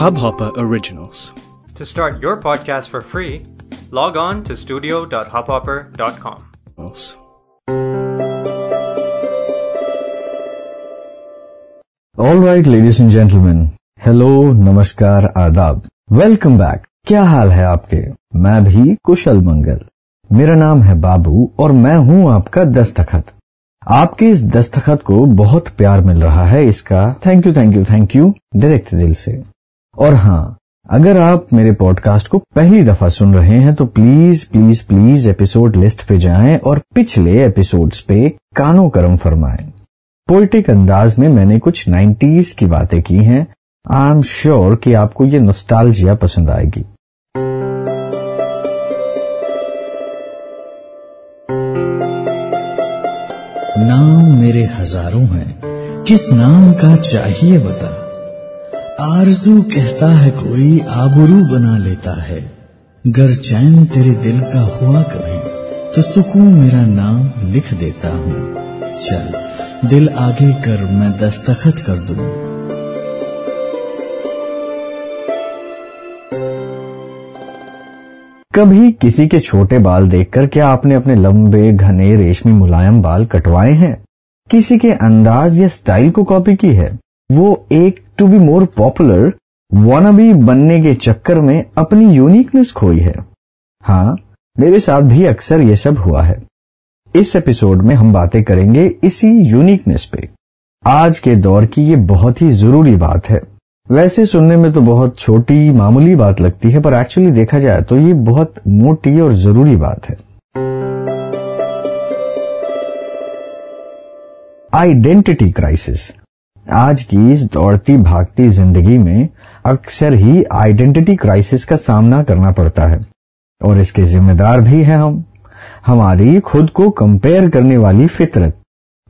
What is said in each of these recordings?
Hubhopper Originals. To start your podcast for free, log on to studio.hubhopper.com. All right, ladies and gentlemen. Hello नमस्कार आदाब welcome back क्या हाल है आपके मैं भी कुशल मंगल मेरा नाम है बाबू और मैं हूँ आपका दस्तखत आपके इस दस्तखत को बहुत प्यार मिल रहा है इसका। Thank you thank you thank you direct दिल से। और हाँ अगर आप मेरे पॉडकास्ट को पहली दफ़ा सुन रहे हैं तो please please please episode list पे जाएँ और पिछले एपिसोड्स पे कानों करम फरमाएँ। पोइटिक अंदाज में मैंने कुछ 90s की बातें की हैं। आई एम श्योर कि आपको ये नोस्टाल्जिया पसंद आएगी। नाम मेरे हज़ारों हैं। किस नाम का चाहिए बता? आरज़ू कहता है कोई आबरू बना लेता है। गर चैन तेरे दिल का हुआ कभी तो सुकून मेरा नाम लिख देता हूँ। चल, दिल आगे कर, मैं दस्तखत कर दूँ। कभी किसी के छोटे बाल देखकर क्या आपने अपने लंबे, घने, रेशमी मुलायम बाल कटवाए हैं? किसी के अंदाज या स्टाइल को कॉपी की है? वो एक to be more popular wannabe बनने के चक्कर में अपनी यूनिकनेस खोई है। हाँ मेरे साथ भी अक्सर ये सब हुआ है। इस एपिसोड में हम बातें करेंगे इसी यूनिकनेस पे। आज के दौर की ये बहुत ही ज़रूरी बात है। वैसे सुनने में तो बहुत छोटी, मामूली बात लगती है, पर एक्चुअली देखा जाए तो ये बहुत मोटी और ज़रूरी बात है। आइडेंटिटी क्राइसिस आज की इस दौड़ती भागती ज़िंदगी में अक्सर ही आइडेंटिटी क्राइसिस का सामना करना पड़ता है। और इसके जिम्मेदार भी हैं हम। हमारी खुद को कंपेयर करने वाली फितरत।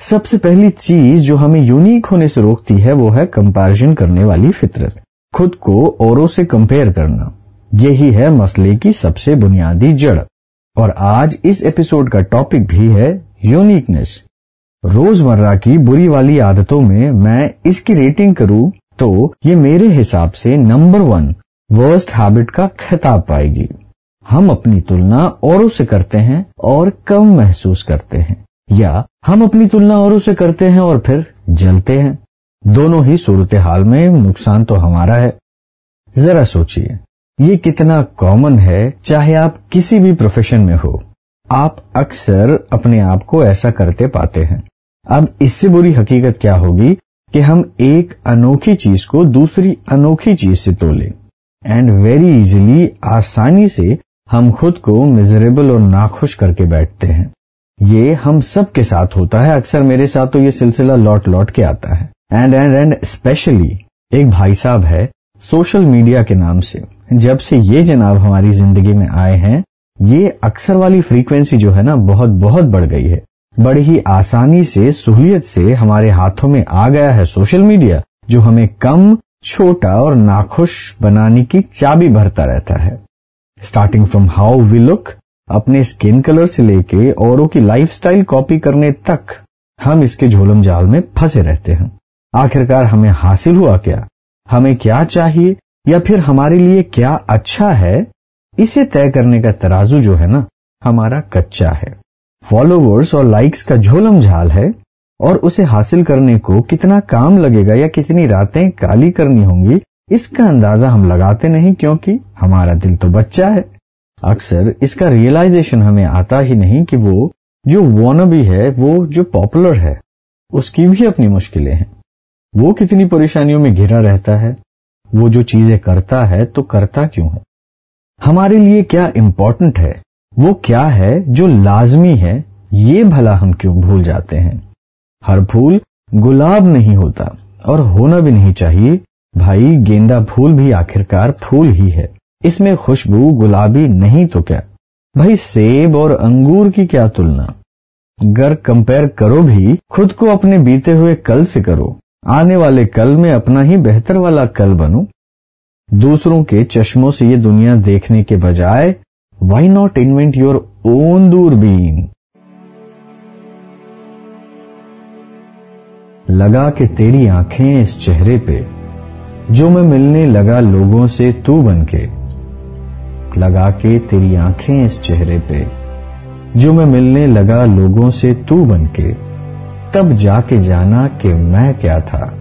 सबसे पहली चीज़ जो हमें यूनिक होने से रोकती है, वो है कंपैरिजन करने वाली फितरत। खुद को औरों से कंपेयर करना। यही है मसले की सबसे बुनियादी जड़। और आज इस एपिसोड का टॉपिक भी है यूनिकनेस रोज़मर्रा की बुरी वाली आदतों में मैं इसकी रेटिंग करूँ तो ये मेरे हिसाब से नंबर वन वर्स्ट हैबिट का खिताब पाएगी। हम अपनी तुलना औरों से करते हैं और कम महसूस करते हैं। या हम अपनी तुलना औरों से करते हैं और फिर जलते हैं। दोनों ही सूरत हाल में नुकसान तो हमारा है। जरा सोचिए, ये कितना कॉमन है, चाहे आप किसी भी प्रोफेशन में हो। आप अक्सर अपने आप को ऐसा करते पाते हैं। अब इससे बुरी हकीकत क्या होगी कि हम एक अनोखी चीज़ को दूसरी अनोखी चीज़ से तोले। एंड वेरी इजिली आसानी से हम खुद को मिजरेबल और नाखुश करके बैठते हैं। ये हम सब के साथ होता है। अक्सर मेरे साथ तो ये सिलसिला लौट लौट के आता है। एंड एंड एंड स्पेशली एक भाई साहब है सोशल मीडिया के नाम से। जब से ये जनाब हमारी ज़िंदगी में आए हैं, ये अक्सर वाली फ्रीक्वेंसी जो है ना, बहुत बहुत बढ़ गई है। बड़ी ही आसानी से, सहूलियत से हमारे हाथों में आ गया है सोशल मीडिया जो हमें कम, छोटा और नाखुश बनाने की चाबी भरता रहता है। Starting from how we look अपने स्किन कलर से लेके औरों की लाइफस्टाइल कॉपी करने तक हम इसके झोलम जाल में फंसे रहते हैं। आखिरकार हमें हासिल हुआ क्या? हमें क्या चाहिए? या फिर हमारे लिए क्या अच्छा है? इसे तय करने का तराजू जो है ना, हमारा कच्चा है। फॉलोवर्स और लाइक्स का झोलम झाल है, और उसे हासिल करने को कितना काम लगेगा या कितनी रातें काली करनी होंगी, इसका अंदाज़ा हम लगाते नहीं क्योंकि हमारा दिल तो बच्चा है। अक्सर इसका रियलाइजेशन हमें आता ही नहीं कि वो जो वॉनबी है, वो जो पॉपुलर है, उसकी भी अपनी मुश्किलें हैं। वो कितनी परेशानियों में घिरा रहता है, वो जो चीज़ें करता है तो करता क्यों है? हमारे लिए क्या इम्पोर्टेंट है? वो क्या है जो लाजमी है? ये भला हम क्यों भूल जाते हैं? हर फूल गुलाब नहीं होता, और होना भी नहीं चाहिए। भाई, गेंदा फूल भी आखिरकार फूल ही है। इसमें खुशबू गुलाबी नहीं तो क्या? भाई सेब और अंगूर की क्या तुलना? अगर कंपेयर करो भी, खुद को अपने बीते हुए कल से करो। आने वाले कल में अपना ही बेहतर वाला कल बनो। दूसरों के चश्मों से ये दुनिया देखने के बजाय why not invent your own दूरबीन? लगा के तेरी आँखें इस चेहरे पे, जो मैं मिलने लगा लोगों से तू बनके। लगा के तेरी आँखें इस चेहरे पे। जो मैं मिलने लगा लोगों से तू बनके तब जाके जाना कि मैं क्या था।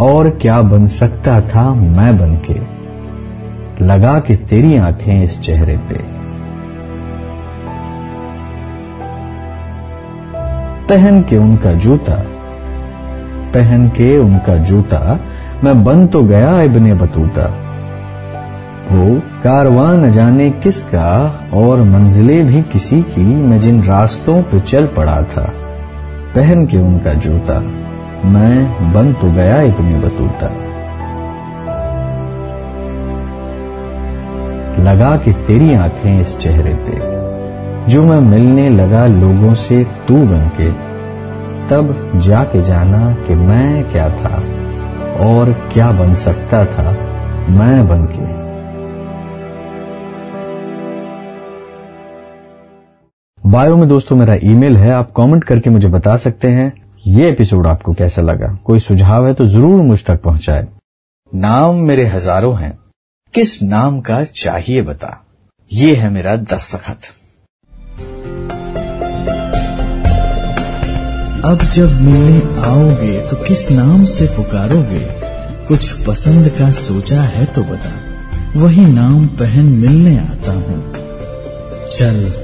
और क्या बन सकता था मैं बनके लगा के तेरी आँखें इस चेहरे पे। पहन के उनका जूता। पहन के उनका जूता। मैं बन तो गया इब्ने बतूता। वो कारवां न जाने किसका और मंजिले भी किसी की, मैं जिन रास्तों पे चल पड़ा था, पहन के उनका जूता, मैं बन तो गया इब्ने बतूता। लगा कि तेरी आँखें इस चेहरे पे, जो मैं मिलने लगा लोगों से तू बनके तब जाके जाना कि मैं क्या था और क्या बन सकता था मैं बनके बायो में दोस्तों मेरा ईमेल है, आप कमेंट करके मुझे बता सकते हैं, ये एपिसोड आपको कैसा लगा? कोई सुझाव है तो ज़रूर मुझ तक पहुँचाए। नाम मेरे हज़ारों हैं, किस नाम का चाहिए बता? ये है मेरा दस्तखत। अब जब मिलने आओगे तो किस नाम से पुकारोगे? कुछ पसंद का सोचा है तो बता। वही नाम पहन मिलने आता हूँ। चल